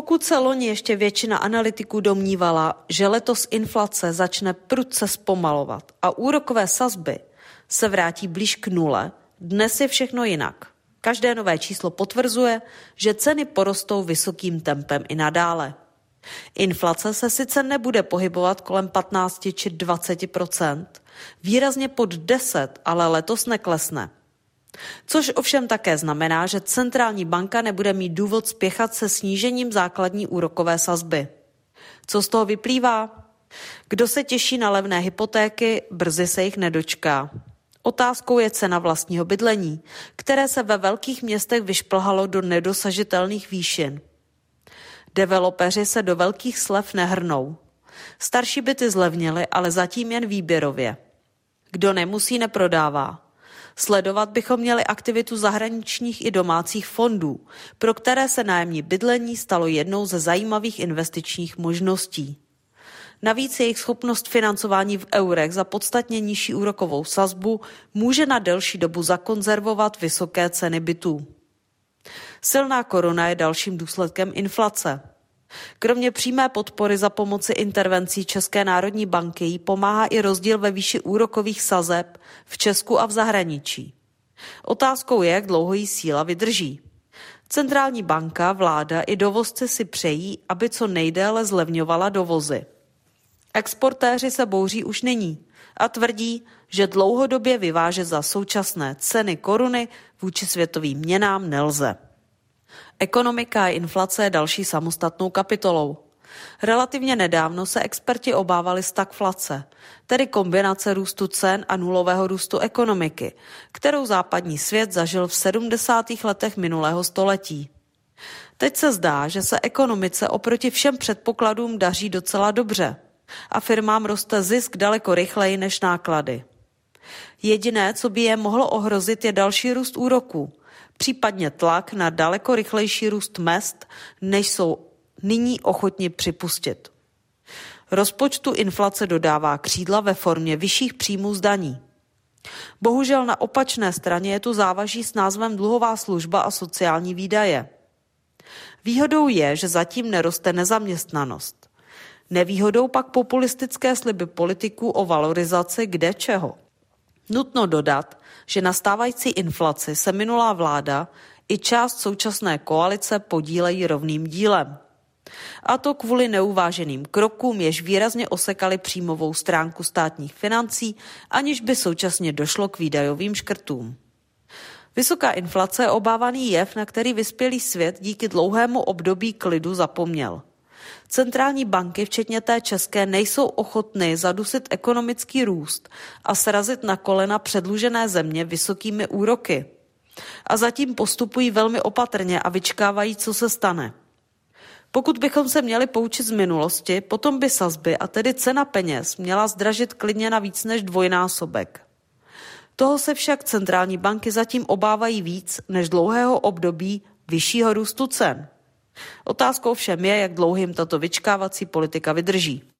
Pokud se loni ještě většina analytiků domnívala, že letos inflace začne prudce zpomalovat a úrokové sazby se vrátí blíž k nule, dnes je všechno jinak. Každé nové číslo potvrzuje, že ceny porostou vysokým tempem i nadále. Inflace se sice nebude pohybovat kolem 15 či 20% výrazně pod 10, ale letos neklesne. Což ovšem také znamená, že centrální banka nebude mít důvod spěchat se snížením základní úrokové sazby. Co z toho vyplývá? Kdo se těší na levné hypotéky, brzy se jich nedočká. Otázkou je cena vlastního bydlení, které se ve velkých městech vyšplhalo do nedosažitelných výšin. Developeři se do velkých slev nehrnou. Starší byty zlevnily, ale zatím jen výběrově. Kdo nemusí, neprodává. Sledovat bychom měli aktivitu zahraničních i domácích fondů, pro které se nájemní bydlení stalo jednou ze zajímavých investičních možností. Navíc jejich schopnost financování v eurech za podstatně nižší úrokovou sazbu může na delší dobu zakonzervovat vysoké ceny bytů. Silná koruna je dalším důsledkem inflace. Kromě přímé podpory za pomoci intervencí České národní banky jí pomáhá i rozdíl ve výši úrokových sazeb v Česku a v zahraničí. Otázkou je, jak dlouho jí síla vydrží. Centrální banka, vláda i dovozci si přejí, aby co nejdéle zlevňovala dovozy. Exportéři se bouří už nyní a tvrdí, že dlouhodobě vyvážet za současné ceny koruny vůči světovým měnám nelze. Ekonomika a inflace je další samostatnou kapitolou. Relativně nedávno se experti obávali stagflace, tedy kombinace růstu cen a nulového růstu ekonomiky, kterou západní svět zažil v 70. letech minulého století. Teď se zdá, že se ekonomice oproti všem předpokladům daří docela dobře a firmám roste zisk daleko rychleji než náklady. Jediné, co by je mohlo ohrozit, je další růst úroků, případně tlak na daleko rychlejší růst mest, než jsou nyní ochotni připustit. Rozpočtu inflace dodává křídla ve formě vyšších příjmů z daní. Bohužel na opačné straně je tu závaží s názvem dluhová služba a sociální výdaje. Výhodou je, že zatím neroste nezaměstnanost. Nevýhodou pak populistické sliby politiků o valorizaci kde čeho. Nutno dodat, že na stávající inflaci se minulá vláda i část současné koalice podílejí rovným dílem. A to kvůli neuváženým krokům, jež výrazně osekali příjmovou stránku státních financí, aniž by současně došlo k výdajovým škrtům. Vysoká inflace je obávaný jev, na který vyspělý svět díky dlouhému období klidu zapomněl. Centrální banky, včetně té české, nejsou ochotny zadusit ekonomický růst a srazit na kolena předlužené země vysokými úroky. A zatím postupují velmi opatrně a vyčkávají, co se stane. Pokud bychom se měli poučit z minulosti, potom by sazby a tedy cena peněz měla zdražit klidně na víc než dvojnásobek. Toho se však centrální banky zatím obávají víc než dlouhého období vyššího růstu cen. Otázkou všem je, jak dlouhým tato vyčkávací politika vydrží.